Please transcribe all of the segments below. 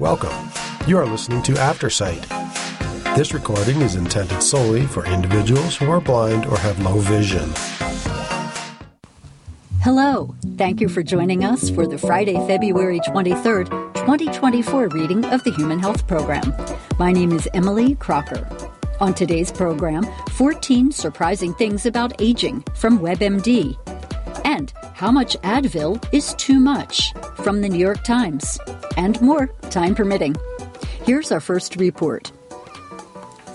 Welcome. You are listening to Aftersight. This recording is intended solely for individuals who are blind or have low vision. Hello. Thank you for joining us for the Friday, February 23rd, 2024 reading of the Human Health Program. My name is Emily Crocker. On today's program, 14 surprising things about aging from WebMD. And how much Advil is too much from the New York Times. And more, time permitting. Here's our first report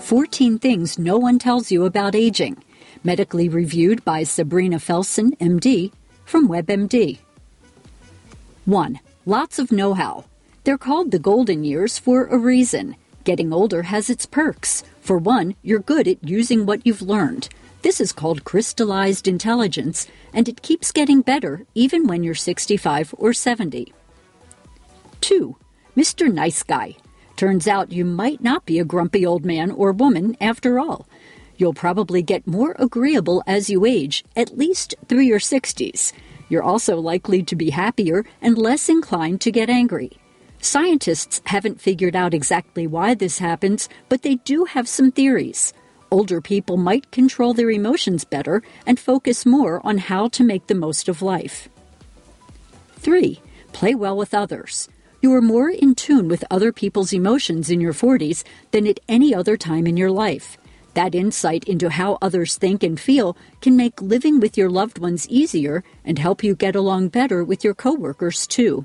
14 things no one tells you about aging. Medically reviewed by Sabrina Felson, MD, from WebMD. 1. Lots of know how. They're called the golden years for a reason. Getting older has its perks. For one, you're good at using what you've learned. This is called crystallized intelligence, and it keeps getting better even when you're 65 or 70. 2. Mr. Nice Guy. Turns out you might not be a grumpy old man or woman after all. You'll probably get more agreeable as you age, at least through your 60s. You're also likely to be happier and less inclined to get angry. Scientists haven't figured out exactly why this happens, but they do have some theories. Older people might control their emotions better and focus more on how to make the most of life. 3. Play well with others. You are more in tune with other people's emotions in your 40s than at any other time in your life. That insight into how others think and feel can make living with your loved ones easier and help you get along better with your coworkers too.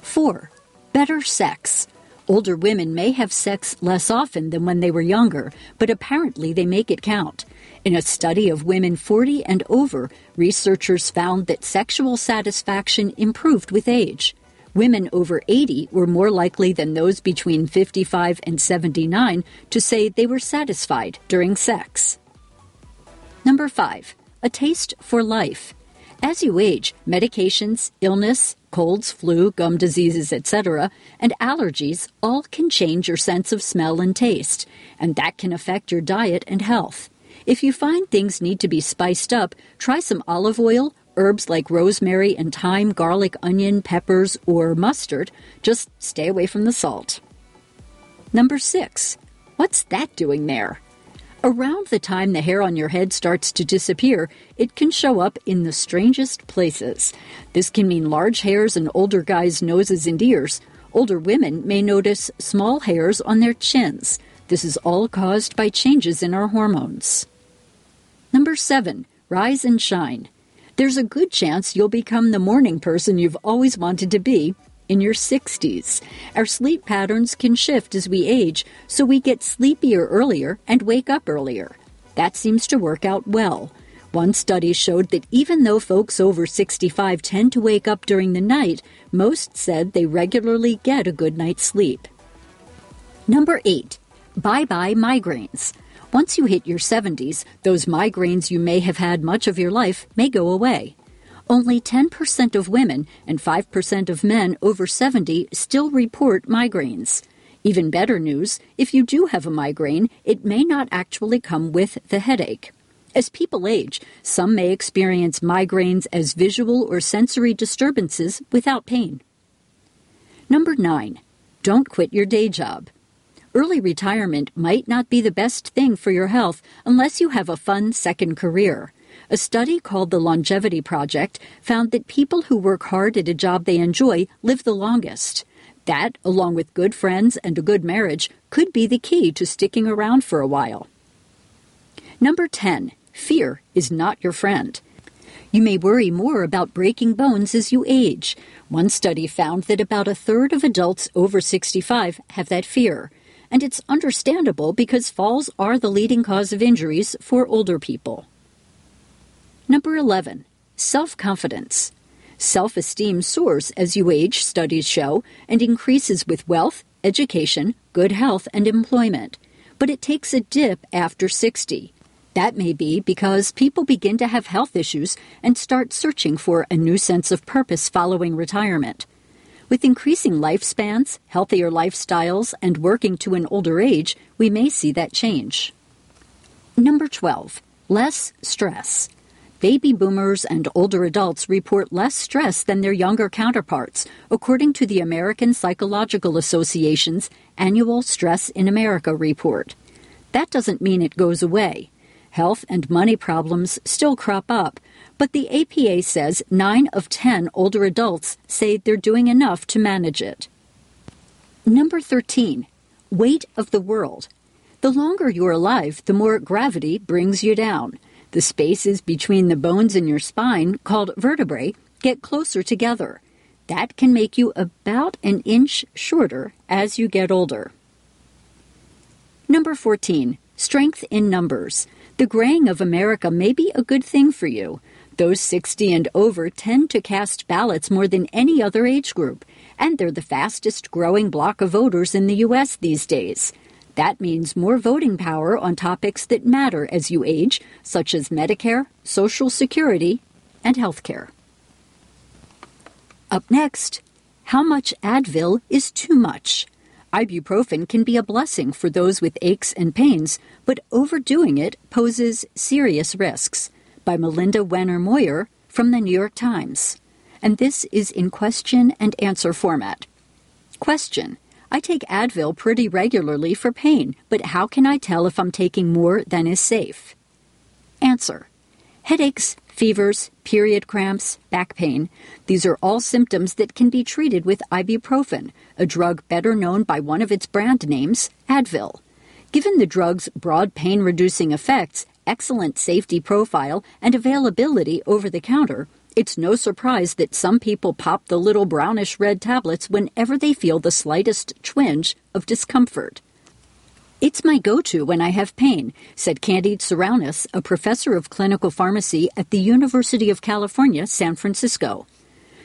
4. Better sex. Older women may have sex less often than when they were younger, but apparently they make it count. In a study of women 40 and over, researchers found that sexual satisfaction improved with age. Women over 80 were more likely than those between 55 and 79 to say they were satisfied during sex. Number 5. A taste for life. As you age, medications, illness, colds, flu, gum diseases, etc., and allergies all can change your sense of smell and taste, and that can affect your diet and health. If you find things need to be spiced up, try some olive oil herbs like rosemary and thyme, garlic, onion, peppers, or mustard. Just stay away from the salt. Number six, what's that doing there? Around the time the hair on your head starts to disappear, it can show up in the strangest places. This can mean large hairs in older guys' noses and ears. Older women may notice small hairs on their chins. This is all caused by changes in our hormones. Number seven, rise and shine there's a good chance you'll become the morning person you've always wanted to be in your 60s. Our sleep patterns can shift as we age, so we get sleepier earlier and wake up earlier. That seems to work out well. One study showed that even though folks over 65 tend to wake up during the night, most said they regularly get a good night's sleep. Number 8. Bye bye migraines. Once you hit your 70s, those migraines you may have had much of your life may go away. Only 10% of women and 5% of men over 70 still report migraines. Even better news if you do have a migraine, it may not actually come with the headache. As people age, some may experience migraines as visual or sensory disturbances without pain. Number 9. Don't quit your day job. Early retirement might not be the best thing for your health unless you have a fun second career. A study called the Longevity Project found that people who work hard at a job they enjoy live the longest. That, along with good friends and a good marriage, could be the key to sticking around for a while. Number 10. Fear is not your friend. You may worry more about breaking bones as you age. One study found that about a third of adults over 65 have that fear and it's understandable because falls are the leading cause of injuries for older people. Number 11. Self confidence. Self esteem soars as you age, studies show, and increases with wealth, education, good health, and employment. But it takes a dip after 60. That may be because people begin to have health issues and start searching for a new sense of purpose following retirement. With increasing lifespans, healthier lifestyles, and working to an older age, we may see that change. Number 12. Less stress. baby boomers and older adults report less stress than their younger counterparts, according to the American Psychological Association's annual Stress in America report. That doesn't mean it goes away. Health and money problems still crop up, but the APA says 9 of 10 older adults say they're doing enough to manage it. Number 13. Weight of the world. The longer you're alive, the more gravity brings you down. The spaces between the bones in your spine, called vertebrae, get closer together. That can make you about an inch shorter as you get older. Number 14. Strength in numbers. The graying of America may be a good thing for you. Those 60 and over tend to cast ballots more than any other age group, and they're the fastest growing block of voters in the U.S. these days. That means more voting power on topics that matter as you age, such as Medicare, Social Security, and health care. Up next, how much Advil is too much? Ibuprofen can be a blessing for those with aches and pains, but overdoing it poses serious risks. By Melinda Wenner Moyer from the New York Times. And this is in question and answer format. Question I take Advil pretty regularly for pain, but how can I tell if I'm taking more than is safe? Answer Headaches, fevers, period cramps, back pain. These are all symptoms that can be treated with ibuprofen, a drug better known by one of its brand names, Advil. Given the drug's broad pain reducing effects, excellent safety profile, and availability over the counter, it's no surprise that some people pop the little brownish red tablets whenever they feel the slightest twinge of discomfort. It's my go to when I have pain, said Candide Tsourounis, a professor of clinical pharmacy at the University of California, San Francisco.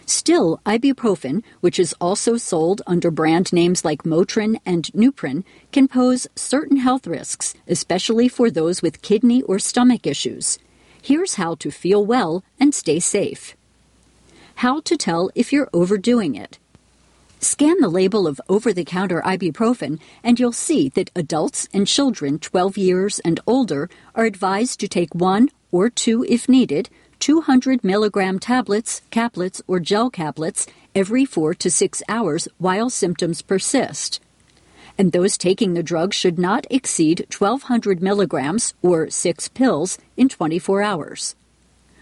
Still, ibuprofen, which is also sold under brand names like Motrin and Nuprin, can pose certain health risks, especially for those with kidney or stomach issues. Here's how to feel well and stay safe. How to tell if you're overdoing it. Scan the label of over the counter ibuprofen, and you'll see that adults and children 12 years and older are advised to take one or two, if needed, 200 milligram tablets, caplets, or gel caplets every four to six hours while symptoms persist. And those taking the drug should not exceed 1200 milligrams, or six pills, in 24 hours.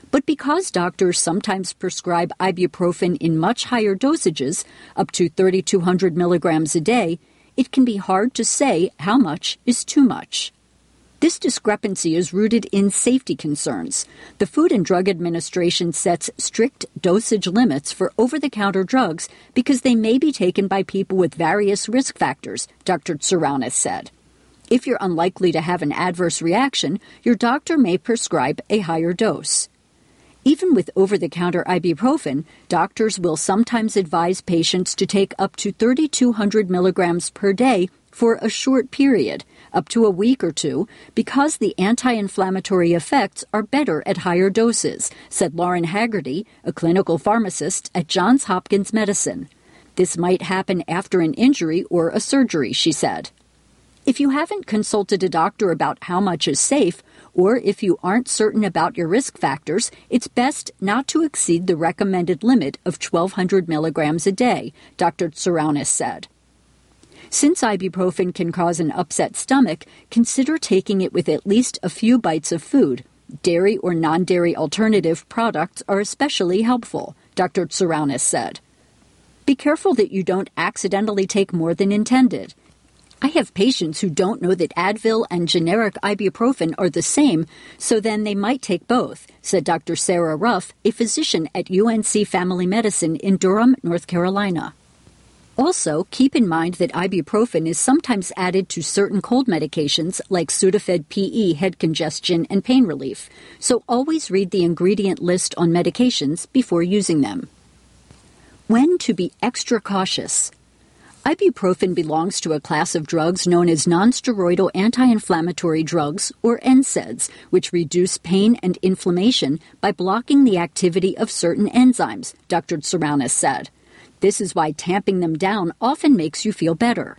But because doctors sometimes prescribe ibuprofen in much higher dosages, up to 3,200 milligrams a day, it can be hard to say how much is too much. This discrepancy is rooted in safety concerns. The Food and Drug Administration sets strict dosage limits for over the counter drugs because they may be taken by people with various risk factors, Dr. Tsourounis said. If you're unlikely to have an adverse reaction, your doctor may prescribe a higher dose. Even with over the counter ibuprofen, doctors will sometimes advise patients to take up to 3,200 milligrams per day for a short period, up to a week or two, because the anti inflammatory effects are better at higher doses, said Lauren Haggerty, a clinical pharmacist at Johns Hopkins Medicine. This might happen after an injury or a surgery, she said. If you haven't consulted a doctor about how much is safe, or if you aren't certain about your risk factors, it's best not to exceed the recommended limit of 1200 milligrams a day, Dr. Tsourounis said. Since ibuprofen can cause an upset stomach, consider taking it with at least a few bites of food. Dairy or non dairy alternative products are especially helpful, Dr. Tsourounis said. Be careful that you don't accidentally take more than intended. I have patients who don't know that Advil and generic ibuprofen are the same, so then they might take both, said Dr. Sarah Ruff, a physician at UNC Family Medicine in Durham, North Carolina. Also, keep in mind that ibuprofen is sometimes added to certain cold medications like Sudafed PE head congestion and pain relief, so always read the ingredient list on medications before using them. When to be extra cautious. Ibuprofen belongs to a class of drugs known as nonsteroidal anti-inflammatory drugs, or NSAIDs, which reduce pain and inflammation by blocking the activity of certain enzymes, Dr. Tsourounis said. This is why tamping them down often makes you feel better.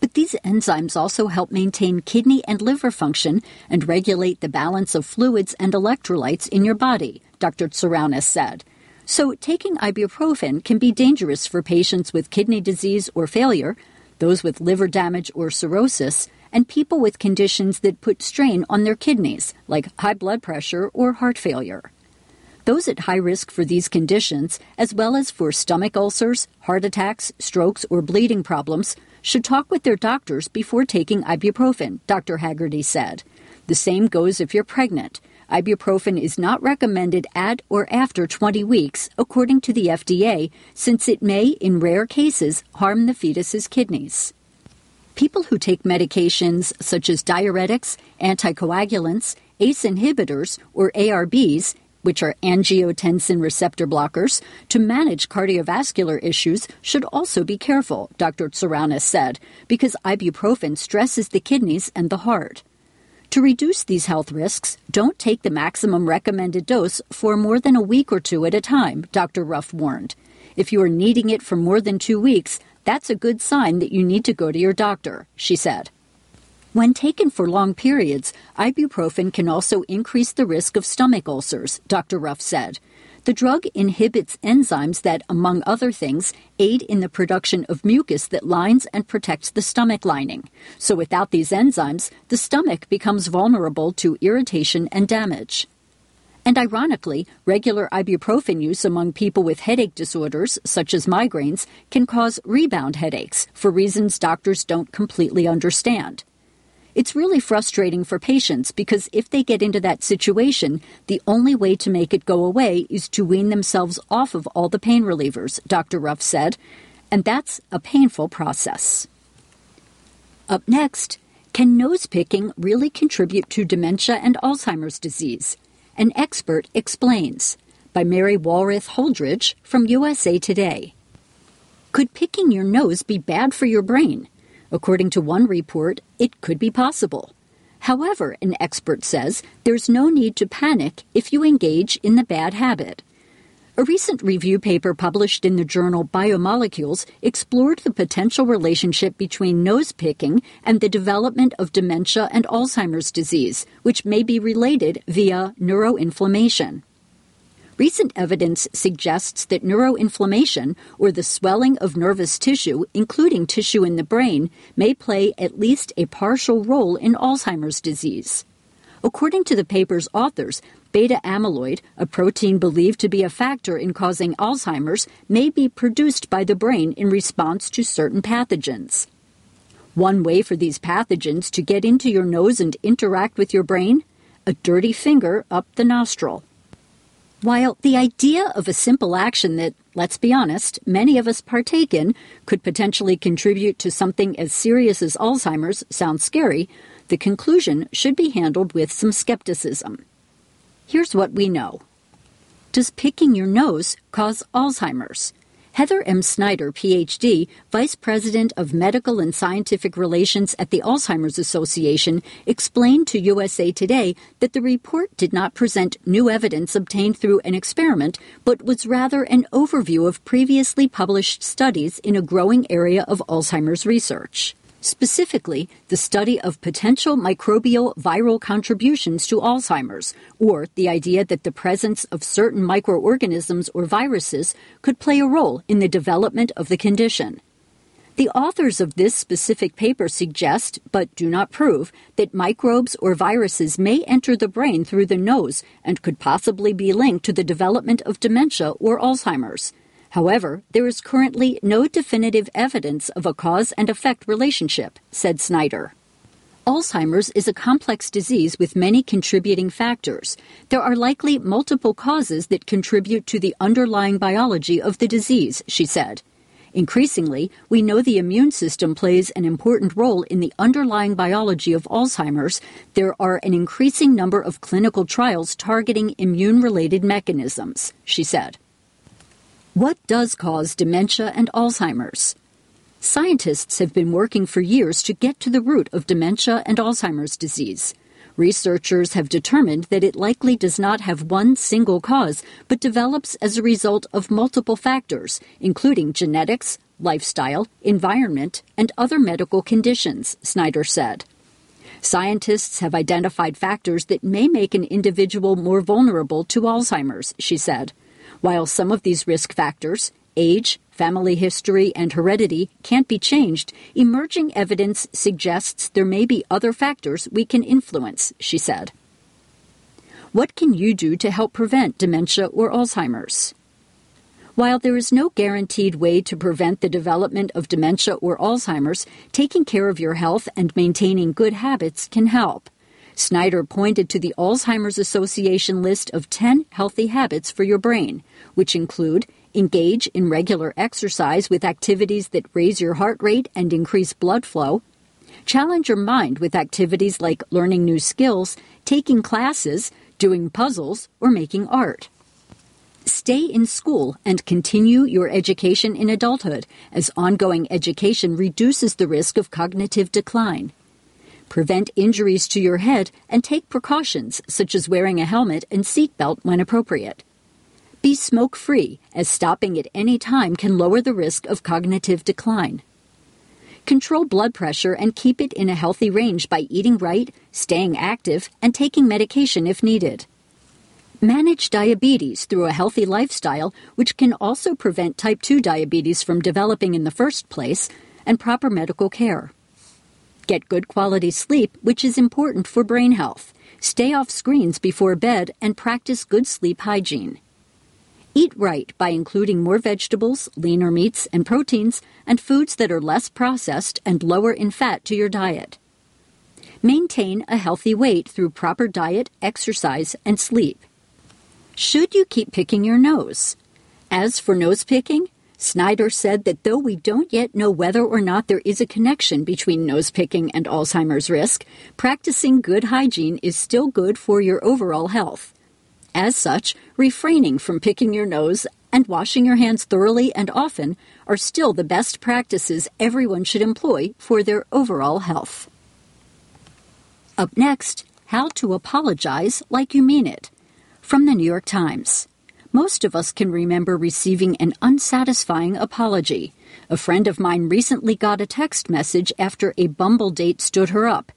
But these enzymes also help maintain kidney and liver function and regulate the balance of fluids and electrolytes in your body, Dr. Tsourounis said. So, taking ibuprofen can be dangerous for patients with kidney disease or failure, those with liver damage or cirrhosis, and people with conditions that put strain on their kidneys, like high blood pressure or heart failure. Those at high risk for these conditions, as well as for stomach ulcers, heart attacks, strokes, or bleeding problems, should talk with their doctors before taking ibuprofen, Dr. Haggerty said. The same goes if you're pregnant. Ibuprofen is not recommended at or after 20 weeks, according to the FDA, since it may, in rare cases, harm the fetus's kidneys. People who take medications such as diuretics, anticoagulants, ACE inhibitors, or ARBs which are angiotensin receptor blockers, to manage cardiovascular issues should also be careful, Dr. Tsourounis said, because ibuprofen stresses the kidneys and the heart. To reduce these health risks, don't take the maximum recommended dose for more than a week or two at a time, Dr. Ruff warned. If you are needing it for more than two weeks, that's a good sign that you need to go to your doctor, she said. When taken for long periods, ibuprofen can also increase the risk of stomach ulcers, Dr. Ruff said. The drug inhibits enzymes that, among other things, aid in the production of mucus that lines and protects the stomach lining. So, without these enzymes, the stomach becomes vulnerable to irritation and damage. And ironically, regular ibuprofen use among people with headache disorders, such as migraines, can cause rebound headaches for reasons doctors don't completely understand. It's really frustrating for patients because if they get into that situation, the only way to make it go away is to wean themselves off of all the pain relievers, Dr. Ruff said, and that's a painful process. Up next, can nose picking really contribute to dementia and Alzheimer's disease? An expert explains by Mary Walrath Holdridge from USA Today. Could picking your nose be bad for your brain? According to one report, it could be possible. However, an expert says there's no need to panic if you engage in the bad habit. A recent review paper published in the journal Biomolecules explored the potential relationship between nose picking and the development of dementia and Alzheimer's disease, which may be related via neuroinflammation. Recent evidence suggests that neuroinflammation, or the swelling of nervous tissue, including tissue in the brain, may play at least a partial role in Alzheimer's disease. According to the paper's authors, beta amyloid, a protein believed to be a factor in causing Alzheimer's, may be produced by the brain in response to certain pathogens. One way for these pathogens to get into your nose and interact with your brain? A dirty finger up the nostril. While the idea of a simple action that, let's be honest, many of us partake in could potentially contribute to something as serious as Alzheimer's sounds scary, the conclusion should be handled with some skepticism. Here's what we know Does picking your nose cause Alzheimer's? Heather M. Snyder, PhD, Vice President of Medical and Scientific Relations at the Alzheimer's Association, explained to USA Today that the report did not present new evidence obtained through an experiment, but was rather an overview of previously published studies in a growing area of Alzheimer's research. Specifically, the study of potential microbial viral contributions to Alzheimer's, or the idea that the presence of certain microorganisms or viruses could play a role in the development of the condition. The authors of this specific paper suggest, but do not prove, that microbes or viruses may enter the brain through the nose and could possibly be linked to the development of dementia or Alzheimer's. However, there is currently no definitive evidence of a cause and effect relationship, said Snyder. Alzheimer's is a complex disease with many contributing factors. There are likely multiple causes that contribute to the underlying biology of the disease, she said. Increasingly, we know the immune system plays an important role in the underlying biology of Alzheimer's. There are an increasing number of clinical trials targeting immune related mechanisms, she said. What does cause dementia and Alzheimer's? Scientists have been working for years to get to the root of dementia and Alzheimer's disease. Researchers have determined that it likely does not have one single cause, but develops as a result of multiple factors, including genetics, lifestyle, environment, and other medical conditions, Snyder said. Scientists have identified factors that may make an individual more vulnerable to Alzheimer's, she said. While some of these risk factors, age, family history, and heredity, can't be changed, emerging evidence suggests there may be other factors we can influence, she said. What can you do to help prevent dementia or Alzheimer's? While there is no guaranteed way to prevent the development of dementia or Alzheimer's, taking care of your health and maintaining good habits can help. Snyder pointed to the Alzheimer's Association list of 10 healthy habits for your brain, which include engage in regular exercise with activities that raise your heart rate and increase blood flow, challenge your mind with activities like learning new skills, taking classes, doing puzzles, or making art. Stay in school and continue your education in adulthood, as ongoing education reduces the risk of cognitive decline. Prevent injuries to your head and take precautions such as wearing a helmet and seatbelt when appropriate. Be smoke free, as stopping at any time can lower the risk of cognitive decline. Control blood pressure and keep it in a healthy range by eating right, staying active, and taking medication if needed. Manage diabetes through a healthy lifestyle, which can also prevent type 2 diabetes from developing in the first place, and proper medical care. Get good quality sleep, which is important for brain health. Stay off screens before bed and practice good sleep hygiene. Eat right by including more vegetables, leaner meats and proteins, and foods that are less processed and lower in fat to your diet. Maintain a healthy weight through proper diet, exercise, and sleep. Should you keep picking your nose? As for nose picking, Snyder said that though we don't yet know whether or not there is a connection between nose picking and Alzheimer's risk, practicing good hygiene is still good for your overall health. As such, refraining from picking your nose and washing your hands thoroughly and often are still the best practices everyone should employ for their overall health. Up next, how to apologize like you mean it. From the New York Times. Most of us can remember receiving an unsatisfying apology. A friend of mine recently got a text message after a Bumble date stood her up.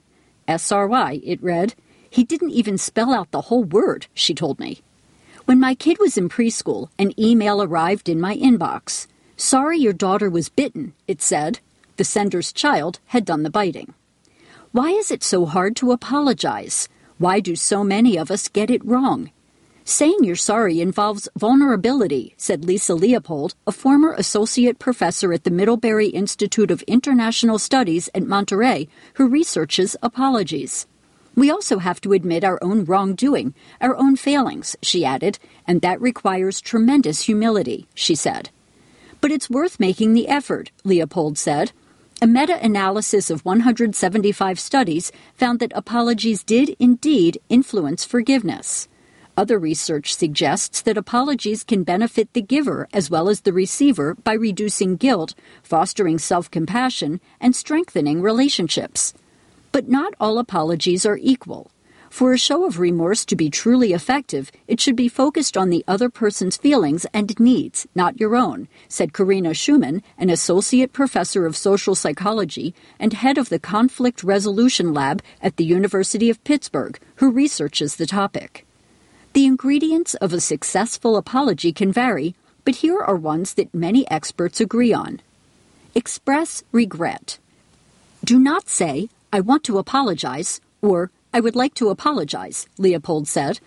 SRY, it read. He didn't even spell out the whole word, she told me. When my kid was in preschool, an email arrived in my inbox. Sorry your daughter was bitten, it said. The sender's child had done the biting. Why is it so hard to apologize? Why do so many of us get it wrong? Saying you're sorry involves vulnerability, said Lisa Leopold, a former associate professor at the Middlebury Institute of International Studies at Monterey, who researches apologies. We also have to admit our own wrongdoing, our own failings, she added, and that requires tremendous humility, she said. But it's worth making the effort, Leopold said. A meta analysis of 175 studies found that apologies did indeed influence forgiveness. Other research suggests that apologies can benefit the giver as well as the receiver by reducing guilt, fostering self compassion, and strengthening relationships. But not all apologies are equal. For a show of remorse to be truly effective, it should be focused on the other person's feelings and needs, not your own, said Karina Schumann, an associate professor of social psychology and head of the Conflict Resolution Lab at the University of Pittsburgh, who researches the topic. The ingredients of a successful apology can vary, but here are ones that many experts agree on. Express regret. Do not say, I want to apologize, or I would like to apologize, Leopold said.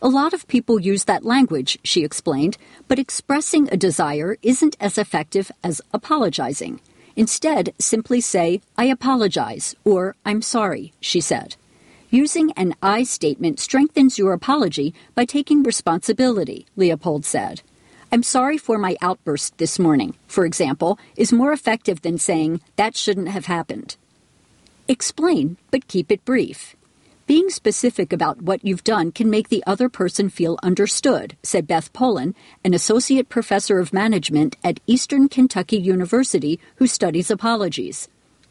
A lot of people use that language, she explained, but expressing a desire isn't as effective as apologizing. Instead, simply say, I apologize, or I'm sorry, she said. Using an I statement strengthens your apology by taking responsibility, Leopold said. I'm sorry for my outburst this morning, for example, is more effective than saying, that shouldn't have happened. Explain, but keep it brief. Being specific about what you've done can make the other person feel understood, said Beth Polin, an associate professor of management at Eastern Kentucky University who studies apologies.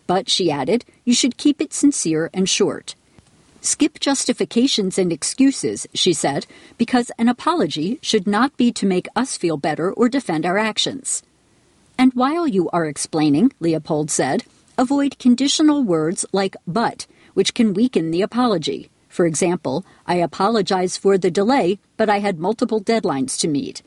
But, she added, you should keep it sincere and short. Skip justifications and excuses, she said, because an apology should not be to make us feel better or defend our actions. And while you are explaining, Leopold said, avoid conditional words like but, which can weaken the apology. For example, I apologize for the delay, but I had multiple deadlines to meet.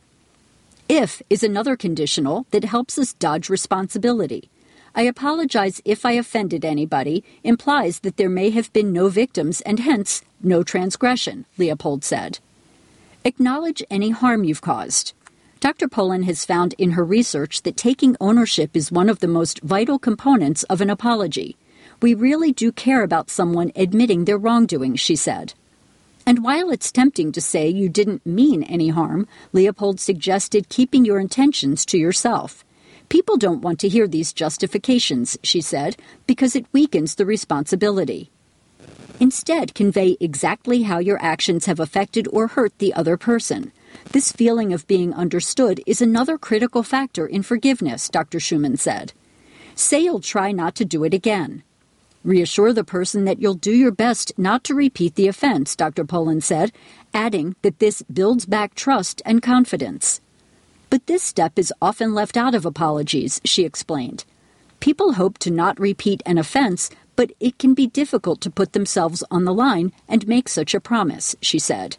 If is another conditional that helps us dodge responsibility. I apologize if I offended anybody implies that there may have been no victims and hence no transgression, Leopold said. Acknowledge any harm you've caused. Dr. Polin has found in her research that taking ownership is one of the most vital components of an apology. We really do care about someone admitting their wrongdoing, she said. And while it's tempting to say you didn't mean any harm, Leopold suggested keeping your intentions to yourself. People don't want to hear these justifications, she said, because it weakens the responsibility. Instead, convey exactly how your actions have affected or hurt the other person. This feeling of being understood is another critical factor in forgiveness, Dr. Schumann said. Say you'll try not to do it again. Reassure the person that you'll do your best not to repeat the offense, Dr. Polin said, adding that this builds back trust and confidence. But this step is often left out of apologies, she explained. People hope to not repeat an offense, but it can be difficult to put themselves on the line and make such a promise, she said.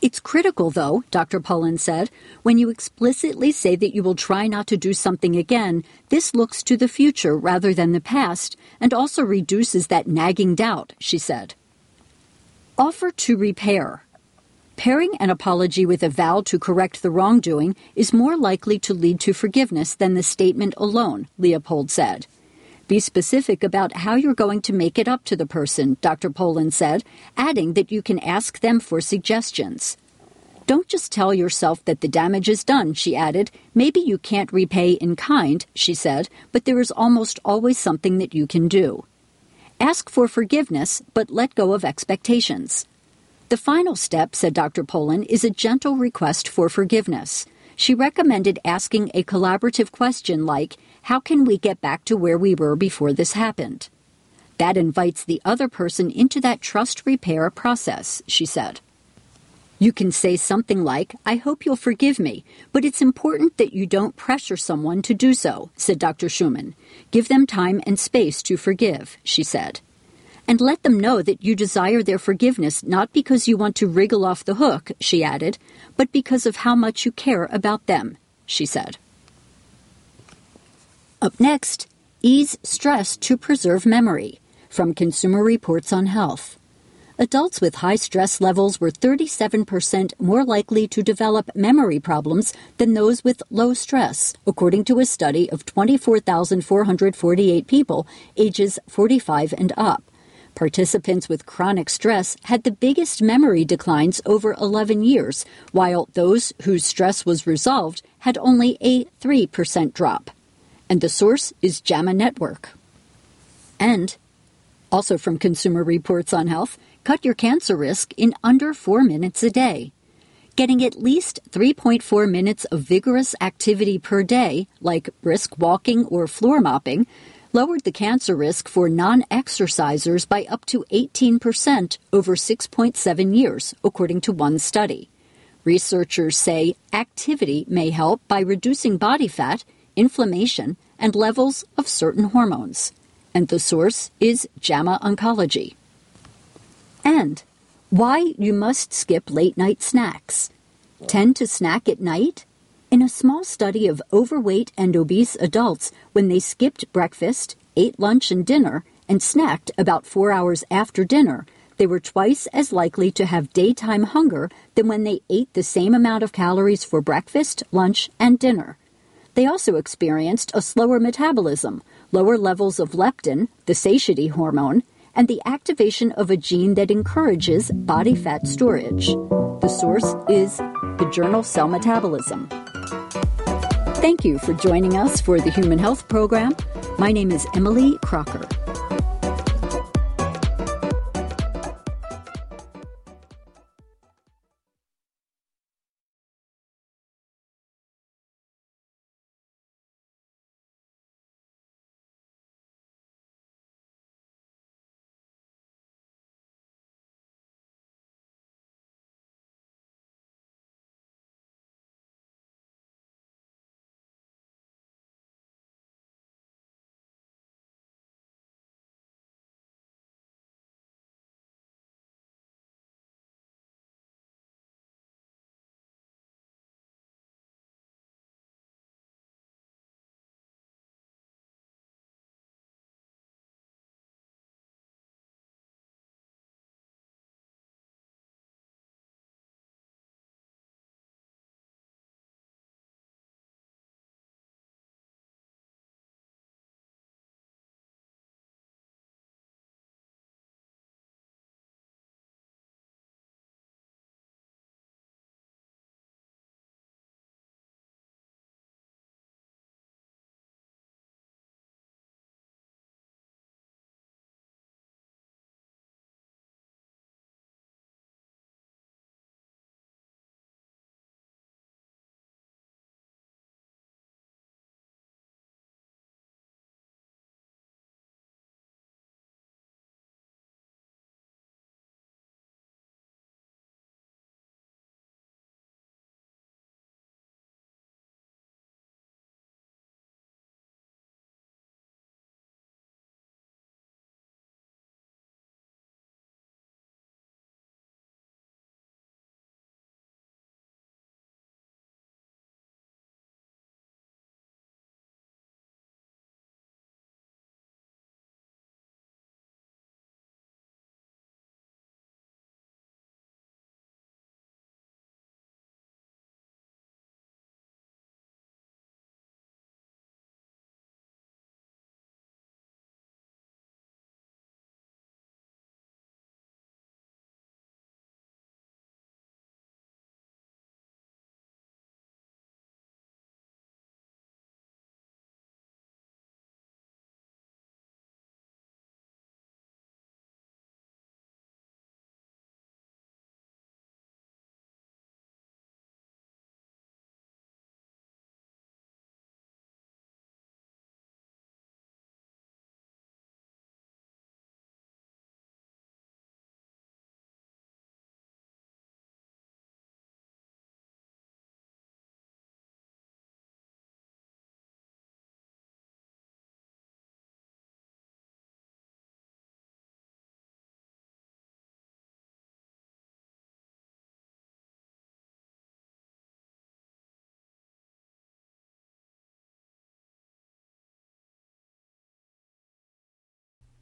It's critical, though, Dr. Polin said, when you explicitly say that you will try not to do something again, this looks to the future rather than the past and also reduces that nagging doubt, she said. Offer to repair. Pairing an apology with a vow to correct the wrongdoing is more likely to lead to forgiveness than the statement alone, Leopold said. Be specific about how you're going to make it up to the person, Dr. Polin said, adding that you can ask them for suggestions. Don't just tell yourself that the damage is done, she added. Maybe you can't repay in kind, she said, but there is almost always something that you can do. Ask for forgiveness, but let go of expectations. The final step, said Dr. Polin, is a gentle request for forgiveness. She recommended asking a collaborative question like, how can we get back to where we were before this happened? That invites the other person into that trust repair process, she said. You can say something like, I hope you'll forgive me, but it's important that you don't pressure someone to do so, said Dr. Schumann. Give them time and space to forgive, she said. And let them know that you desire their forgiveness not because you want to wriggle off the hook, she added, but because of how much you care about them, she said. Up next, ease stress to preserve memory from Consumer Reports on Health. Adults with high stress levels were 37% more likely to develop memory problems than those with low stress, according to a study of 24,448 people ages 45 and up. Participants with chronic stress had the biggest memory declines over 11 years, while those whose stress was resolved had only a 3% drop and the source is JAMA Network. And, also from Consumer Reports on Health, cut your cancer risk in under four minutes a day. Getting at least 3.4 minutes of vigorous activity per day, like brisk walking or floor mopping, lowered the cancer risk for non exercisers by up to 18% over 6.7 years, according to one study. Researchers say activity may help by reducing body fat inflammation, and levels of certain hormones. And the source is JAMA Oncology. And why you must skip late night snacks. Tend to snack at night? In a small study of overweight and obese adults, when they skipped breakfast, ate lunch and dinner, and snacked about four hours after dinner, they were twice as likely to have daytime hunger than when they ate the same amount of calories for breakfast, lunch, and dinner. They also experienced a slower metabolism, lower levels of leptin, the satiety hormone, and the activation of a gene that encourages body fat storage. The source is the journal Cell Metabolism. Thank you for joining us for the Human Health Program. My name is Emily Crocker.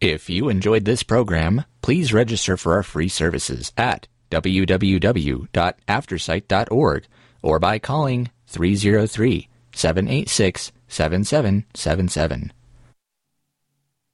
If you enjoyed this program, please register for our free services at www.aftersight.org or by calling 303 786 7777.